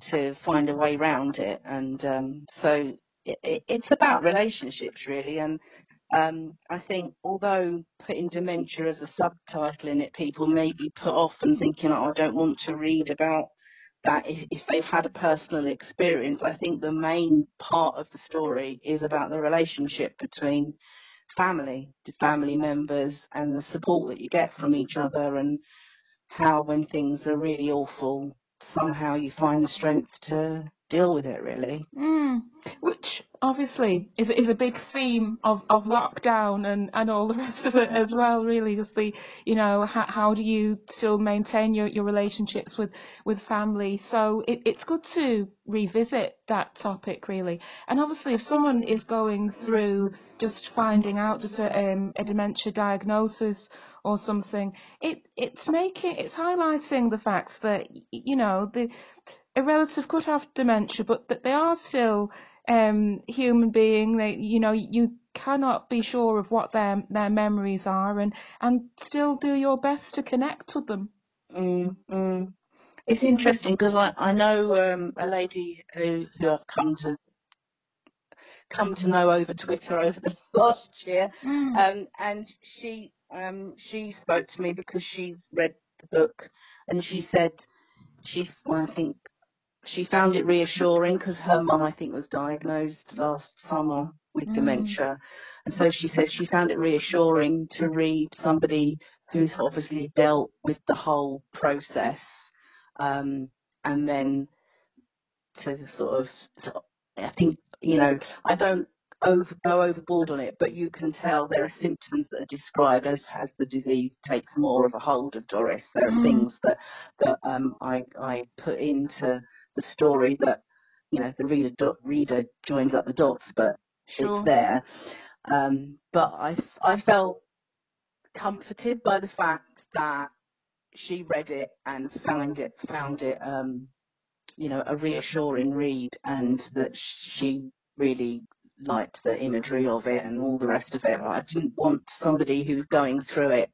to find a way around it. And um, so it, it, it's about relationships really. And um, I think although putting dementia as a subtitle in it, people may be put off and thinking, oh, I don't want to read about that if, if they've had a personal experience. I think the main part of the story is about the relationship between family, family members, and the support that you get from each other, and how when things are really awful, somehow you find the strength to deal with it. Really. Mm. Which obviously is is a big theme of, of lockdown and, and all the rest of it as well. Really, just the you know how, how do you still maintain your, your relationships with with family? So it, it's good to revisit that topic really. And obviously, if someone is going through just finding out just a, um, a dementia diagnosis or something, it it's making it's highlighting the fact that you know the a relative could have dementia, but that they are still um, human being. They, you know, you cannot be sure of what their their memories are, and and still do your best to connect with them. Mm, mm. It's interesting because I I know um, a lady who who I've come to come to know over Twitter over the last year, mm. um, and she um, she spoke to me because she's read the book, and she said she well, I think she found it reassuring because her mum, I think, was diagnosed last summer with mm. dementia. And so she said she found it reassuring to read somebody who's obviously dealt with the whole process um, and then to sort of, I think, you know, I don't over, go overboard on it, but you can tell there are symptoms that are described as as the disease takes more of a hold of Doris. There are mm. things that that um, I I put into the story that you know the reader do, reader joins up the dots, but sure. it's there. Um, but I I felt comforted by the fact that she read it and found it found it um, you know a reassuring read, and that she really liked the imagery of it and all the rest of it. I didn't want somebody who's going through it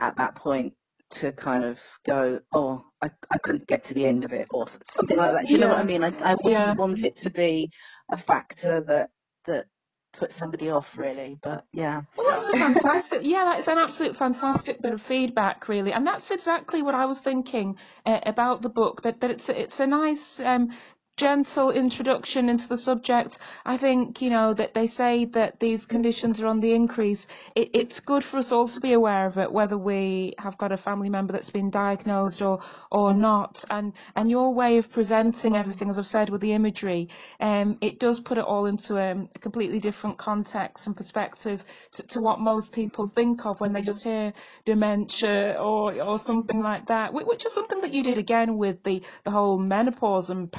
at that point to kind of go, oh, I, I couldn't get to the end of it or something like that. You know what I mean? I, I wouldn't Yeah. want it to be a factor that that put somebody off really. But yeah. Well, that's a fantastic. Yeah, that's an absolute fantastic bit of feedback, really, and that's exactly what I was thinking uh, about the book. That that it's it's a nice. Um, gentle introduction into the subject. I think, you know, that they say that these conditions are on the increase. It, it's good for us all to be aware of it, whether we have got a family member that's been diagnosed or, or not. And, and your way of presenting everything, as I've said, with the imagery, um, it does put it all into um, a completely different context and perspective to, to what most people think of when they just hear dementia or, or something like that, which is something that you did again with the, the whole menopause and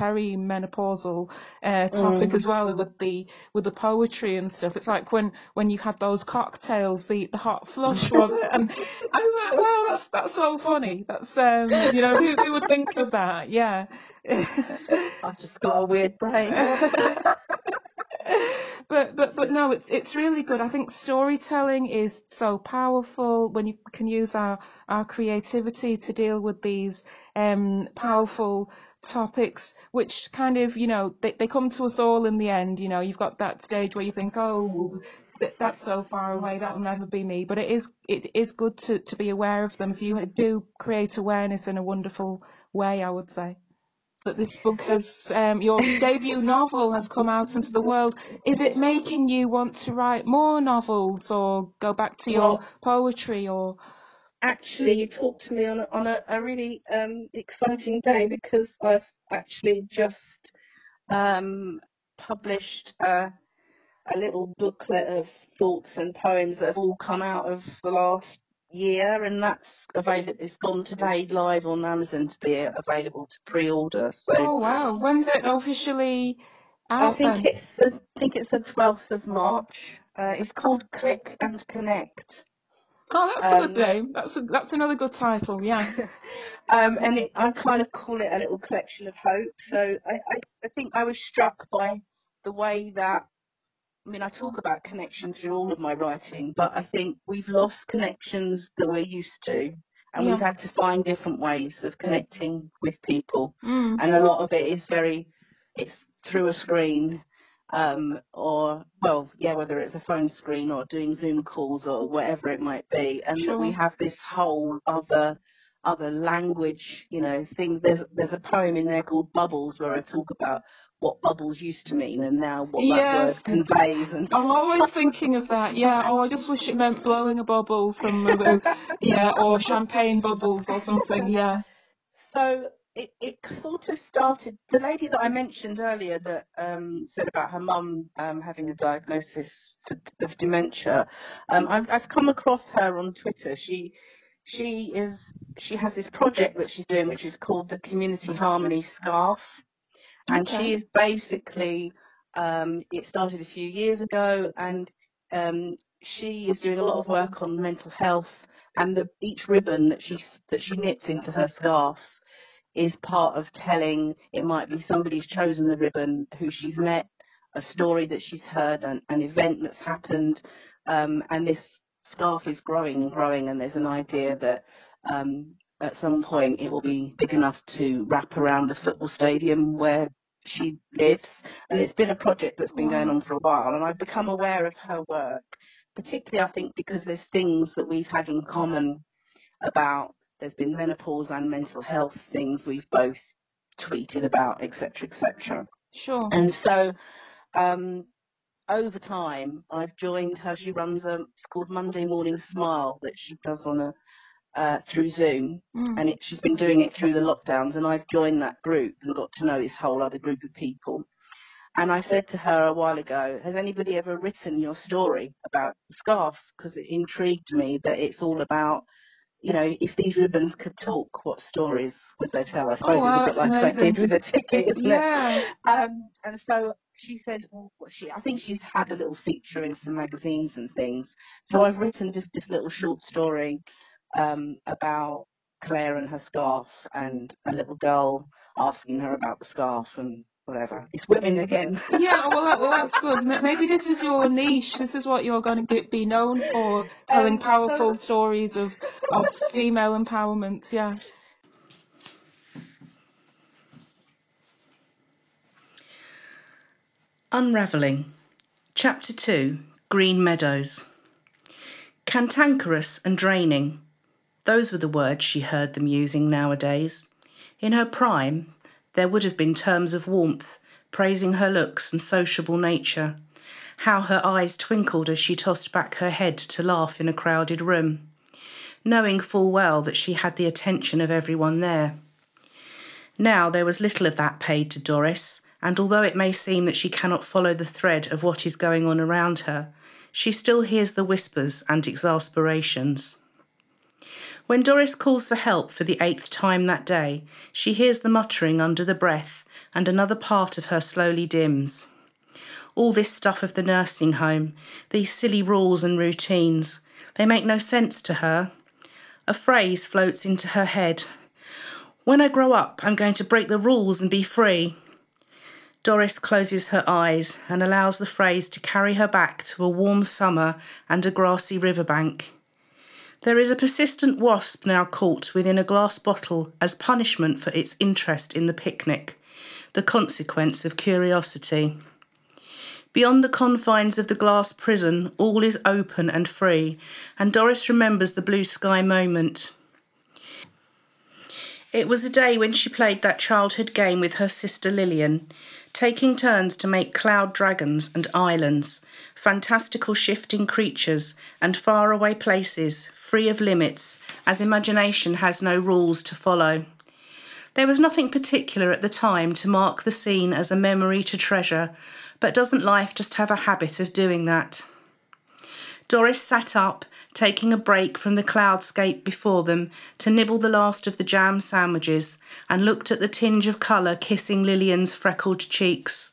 perimenopausal uh, topic as well with the with the poetry and stuff. It's like when when you had those cocktails, the the hot flush was it? And I was like, wow, that's that's so funny. That's um, you know, who, who would think of that? Yeah. I've just got a weird brain. but but but no, it's it's really good. I think storytelling is so powerful when you can use our our creativity to deal with these um powerful topics, which kind of you know they they come to us all in the end. You know, you've got that stage where you think, oh. that- That's so far away. That'll never be me. But it is. It is good to, to be aware of them. So you do create awareness in a wonderful way. I would say that this book has um, your debut novel has come out into the world. Is it making you want to write more novels or go back to your poetry or actually you talked to me on a, on a, a really um, exciting day because I've actually just um, published a, a little booklet of thoughts and poems that have all come out of the last year, and that's available. It's gone today live on Amazon to be available to pre-order. So oh wow when's it officially I think then? it's the, I think it's the 12th of March. Uh, it's called Click and Connect. Oh, that's a um, good name. That's a, that's another good title. Yeah. um, and it, I kind of call it a little collection of hope. So I, I, I think I was struck by the way that, I mean, I talk about connection through all of my writing, but I think we've lost connections that we're used to, and Yeah. we've had to find different ways of connecting with people. Mm. And a lot of it is very, it's through a screen. Um, or well, yeah, whether it's a phone screen or doing Zoom calls or whatever it might be, and that we have this whole other other language, you know, things. There's there's a poem in there called Bubbles where I talk about what bubbles used to mean and now what that Yes. word conveys and I'm always thinking of that. Yeah. Oh, I just wish it meant blowing a bubble from a, yeah, or champagne bubbles or something. Yeah. so it, it sort of started the lady that I mentioned earlier that um, said about her mum um, having a diagnosis for, of dementia. Um, I've, I've come across her on Twitter. She she is she has this project that she's doing which is called the Community Harmony Scarf. and Okay. she is basically um, it started a few years ago and um, she is doing a lot of work on mental health and the each ribbon that she that she knits into her scarf is part of telling it might be somebody's chosen the ribbon who she's met a story that she's heard an, an event that's happened um, and this scarf is growing and growing and there's an idea that um, at some point it will be big enough to wrap around the football stadium where she lives. And it's been a project that's been going on for a while and I've become aware of her work particularly I think because there's things that we've had in common about there's been menopause and mental health things we've both tweeted about etc etc Sure. and so um, over time, I've joined her. She runs a it's called Monday Morning Smile that she does on a uh, through Zoom, Mm. and it, she's been doing it through the lockdowns. And I've joined that group and got to know this whole other group of people. And I said to her a while ago, "Has anybody ever written your story about the scarf?" Because it intrigued me that it's all about. You know, if these ribbons could talk, what stories would they tell? I suppose wow, it's a bit like I did with a ticket, isn't it? Um, and so she said, well, what she, I think she's had a little feature in some magazines and things. So I've written just this little short story um, about Claire and her scarf and a little girl asking her about the scarf and whatever. It's women again. yeah, well, that, well, that's good. Maybe this is your niche. This is what you're going to be known for, telling um, powerful so stories of, of female empowerment. Yeah. Unravelling. Chapter 2 Green Meadows. Cantankerous and draining. Those were the words she heard them using nowadays. In her prime, there would have been terms of warmth, praising her looks and sociable nature. How her eyes twinkled as she tossed back her head to laugh in a crowded room, knowing full well that she had the attention of everyone there. Now there was little of that paid to Doris, and although it may seem that she cannot follow the thread of what is going on around her, she still hears the whispers and exasperations. When Doris calls for help for the eighth time that day, she hears the muttering under the breath, and another part of her slowly dims. All this stuff of the nursing home, these silly rules and routines, they make no sense to her. A phrase floats into her head. When I grow up, I'm going to break the rules and be free. Doris closes her eyes and allows the phrase to carry her back to a warm summer and a grassy riverbank. There is a persistent wasp now caught within a glass bottle as punishment for its interest in the picnic, the consequence of curiosity. Beyond the confines of the glass prison, all is open and free, and Doris remembers the blue sky moment. It was a day when she played that childhood game with her sister Lillian, taking turns to make cloud dragons and islands, fantastical shifting creatures, and faraway places free of limits, as imagination has no rules to follow. There was nothing particular at the time to mark the scene as a memory to treasure, but doesn't life just have a habit of doing that? Doris sat up, taking a break from the cloudscape before them to nibble the last of the jam sandwiches, and looked at the tinge of colour kissing Lillian's freckled cheeks.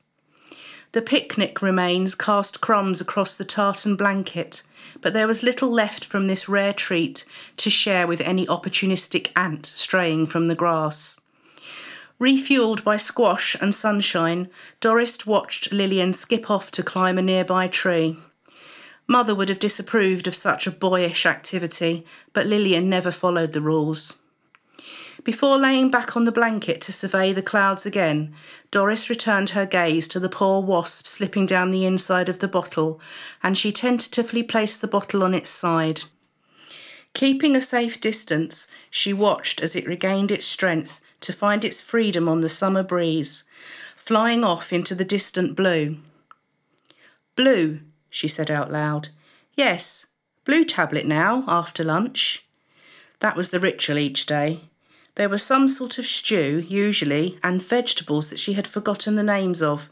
The picnic remains cast crumbs across the tartan blanket, but there was little left from this rare treat to share with any opportunistic ant straying from the grass. Refueled by squash and sunshine, Doris watched Lillian skip off to climb a nearby tree. Mother would have disapproved of such a boyish activity, but Lillian never followed the rules. Before laying back on the blanket to survey the clouds again, Doris returned her gaze to the poor wasp slipping down the inside of the bottle, and she tentatively placed the bottle on its side. Keeping a safe distance, she watched as it regained its strength to find its freedom on the summer breeze, flying off into the distant blue. Blue, she said out loud. Yes, blue tablet now, after lunch. That was the ritual each day. There was some sort of stew, usually, and vegetables that she had forgotten the names of,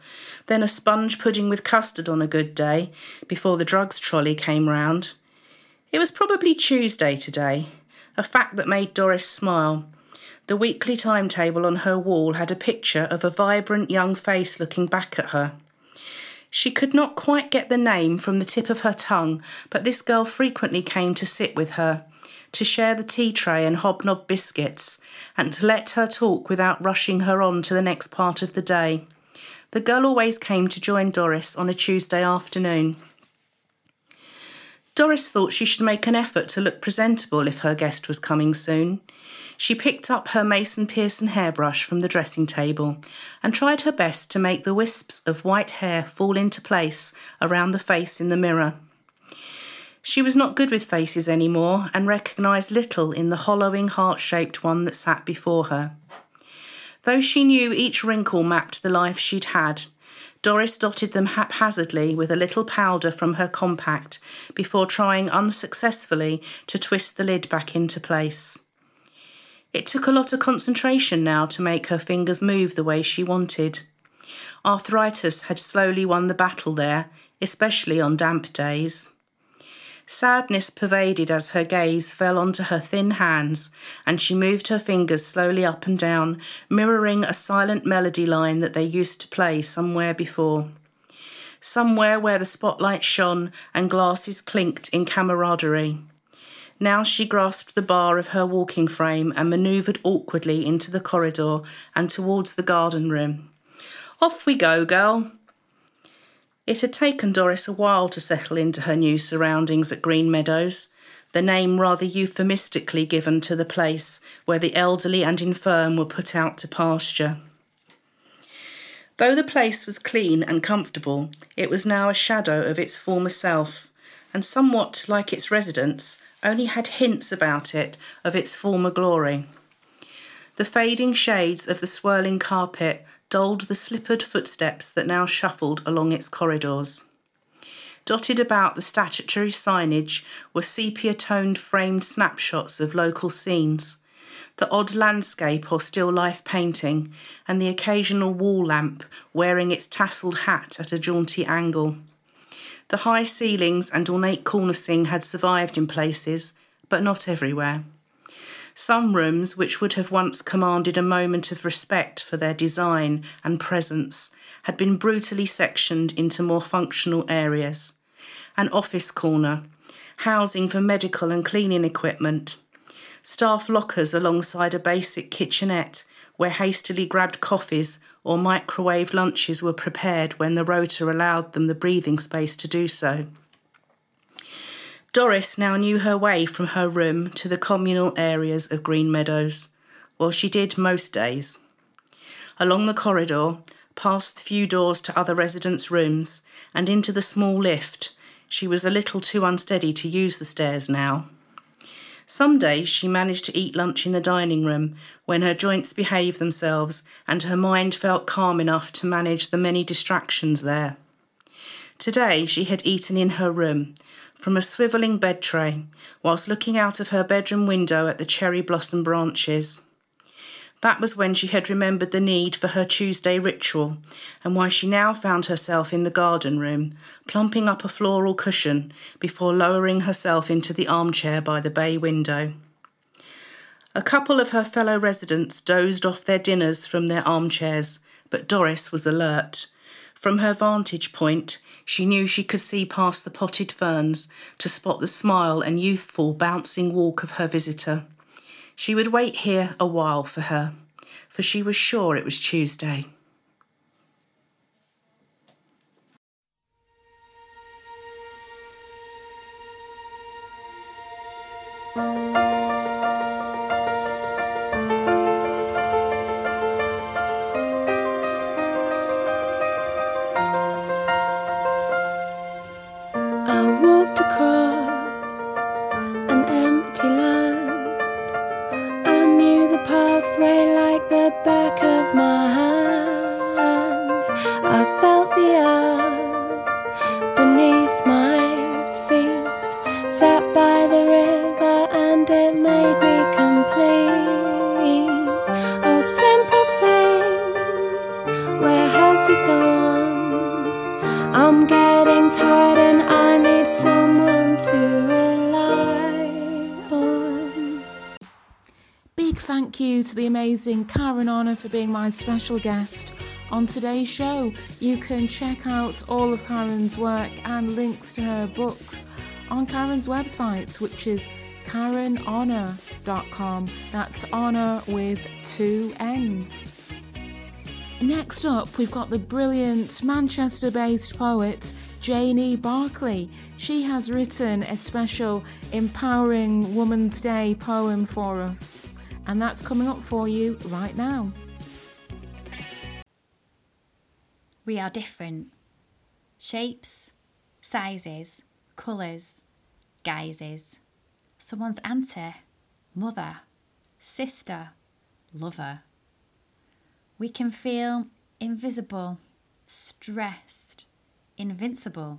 then a sponge pudding with custard on a good day, before the drugs trolley came round. It was probably Tuesday today, a fact that made Doris smile. The weekly timetable on her wall had a picture of a vibrant young face looking back at her. She could not quite get the name from the tip of her tongue, but this girl frequently came to sit with her to share the tea tray and hobnob biscuits, and to let her talk without rushing her on to the next part of the day. The girl always came to join Doris on a Tuesday afternoon. Doris thought she should make an effort to look presentable if her guest was coming soon. She picked up her Mason Pearson hairbrush from the dressing table and tried her best to make the wisps of white hair fall into place around the face in the mirror. She was not good with faces any more, and recognised little in the hollowing heart shaped one that sat before her. Though she knew each wrinkle mapped the life she'd had, Doris dotted them haphazardly with a little powder from her compact before trying unsuccessfully to twist the lid back into place. It took a lot of concentration now to make her fingers move the way she wanted. Arthritis had slowly won the battle there, especially on damp days. Sadness pervaded as her gaze fell onto her thin hands, and she moved her fingers slowly up and down, mirroring a silent melody line that they used to play somewhere before. Somewhere where the spotlight shone and glasses clinked in camaraderie. Now she grasped the bar of her walking frame and manoeuvred awkwardly into the corridor and towards the garden room. Off we go, girl. It had taken Doris a while to settle into her new surroundings at Green Meadows, the name rather euphemistically given to the place where the elderly and infirm were put out to pasture. Though the place was clean and comfortable, it was now a shadow of its former self, and somewhat like its residents, only had hints about it of its former glory. The fading shades of the swirling carpet dulled the slippered footsteps that now shuffled along its corridors. Dotted about the statutory signage were sepia toned framed snapshots of local scenes, the odd landscape or still life painting, and the occasional wall lamp wearing its tasselled hat at a jaunty angle. The high ceilings and ornate cornicing had survived in places, but not everywhere. Some rooms, which would have once commanded a moment of respect for their design and presence, had been brutally sectioned into more functional areas. An office corner, housing for medical and cleaning equipment, staff lockers alongside a basic kitchenette where hastily grabbed coffees or microwave lunches were prepared when the rota allowed them the breathing space to do so. Doris now knew her way from her room to the communal areas of Green Meadows. Well, she did most days. Along the corridor, past the few doors to other residents' rooms, and into the small lift. She was a little too unsteady to use the stairs now. Some days she managed to eat lunch in the dining room when her joints behaved themselves and her mind felt calm enough to manage the many distractions there. Today she had eaten in her room, from a swivelling bed tray, whilst looking out of her bedroom window at the cherry blossom branches. That was when she had remembered the need for her Tuesday ritual, and why she now found herself in the garden room, plumping up a floral cushion before lowering herself into the armchair by the bay window. A couple of her fellow residents dozed off their dinners from their armchairs, but Doris was alert. From her vantage point, she knew she could see past the potted ferns to spot the smile and youthful bouncing walk of her visitor. She would wait here a while for her, for she was sure it was Tuesday. To the amazing Karen Honnor for being my special guest on today's show. You can check out all of Karen's work and links to her books on Karen's website, which is karenhonnor.com. That's Honnor with two N's. Next up, we've got the brilliant Manchester based poet Janie Barclay. She has written a special Empowering Woman's Day poem for us and that's coming up for you right now. We are different. Shapes, sizes, colours, guises. Someone's auntie, mother, sister, lover. We can feel invisible, stressed, invincible,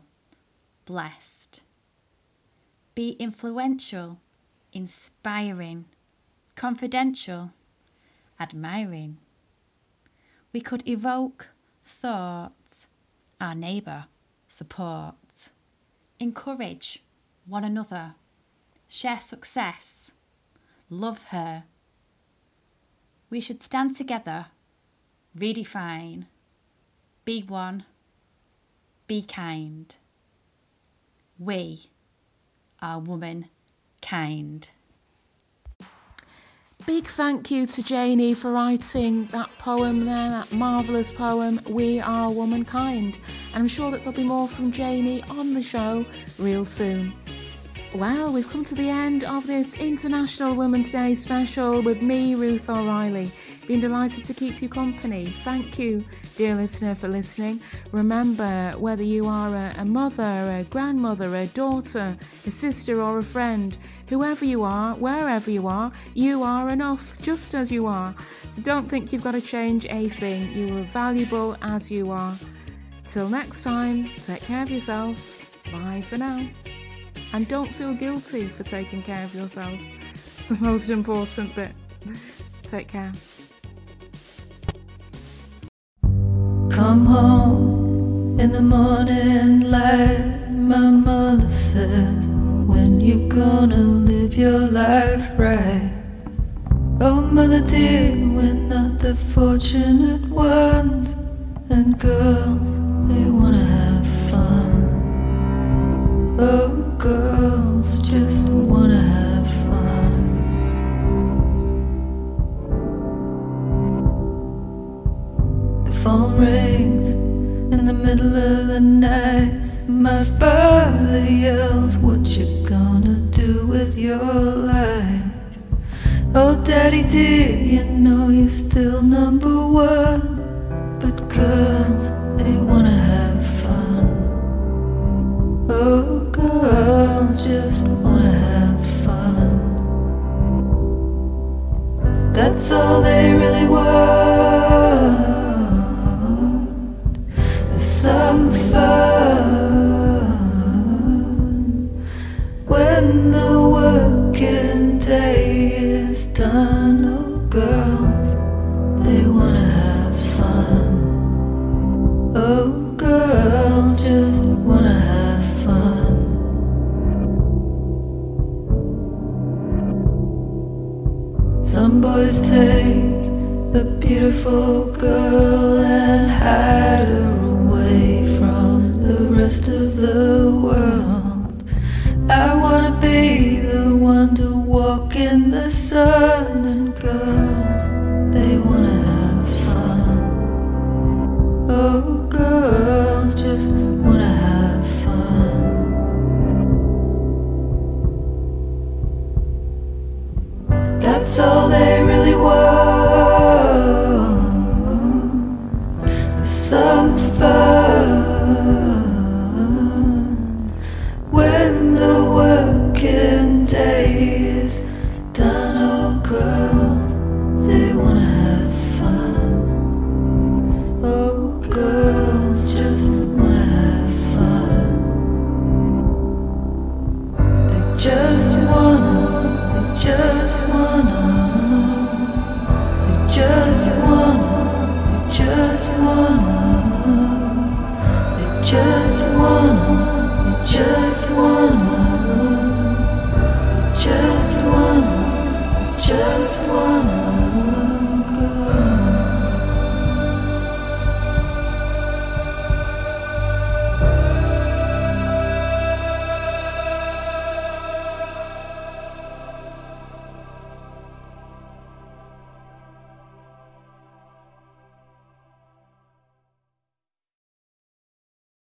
blessed. Be influential, inspiring, confidential, admiring. We could evoke thoughts, our neighbour, support, encourage one another, share success, love her. We should stand together, redefine, be one, be kind. We are woman kind. Big thank you to Janie for writing that poem there, that marvellous poem, We Are Womankind. And I'm sure that there'll be more from Janie on the show real soon. Well, we've come to the end of this International Women's Day special with me, Ruth O'Reilly. Been delighted to keep you company. Thank you, dear listener, for listening. Remember, whether you are a, a mother, a grandmother, a daughter, a sister, or a friend, whoever you are, wherever you are, you are enough just as you are. So don't think you've got to change a thing. You are valuable as you are. Till next time, take care of yourself. Bye for now. And don't feel guilty for taking care of yourself. It's the most important bit. Take care. Come home in the morning light. My mother says, When you gonna live your life right? Oh, mother dear, we're not the fortunate ones. And girls, they wanna have fun. Oh, girls just wanna have fun. The phone rings in the middle of the night. My father yells, What you gonna do with your life? Oh, daddy dear, you know you're still number one. But girls, they wanna have fun. Oh, girls just wanna have fun. That's all they really want. Some fun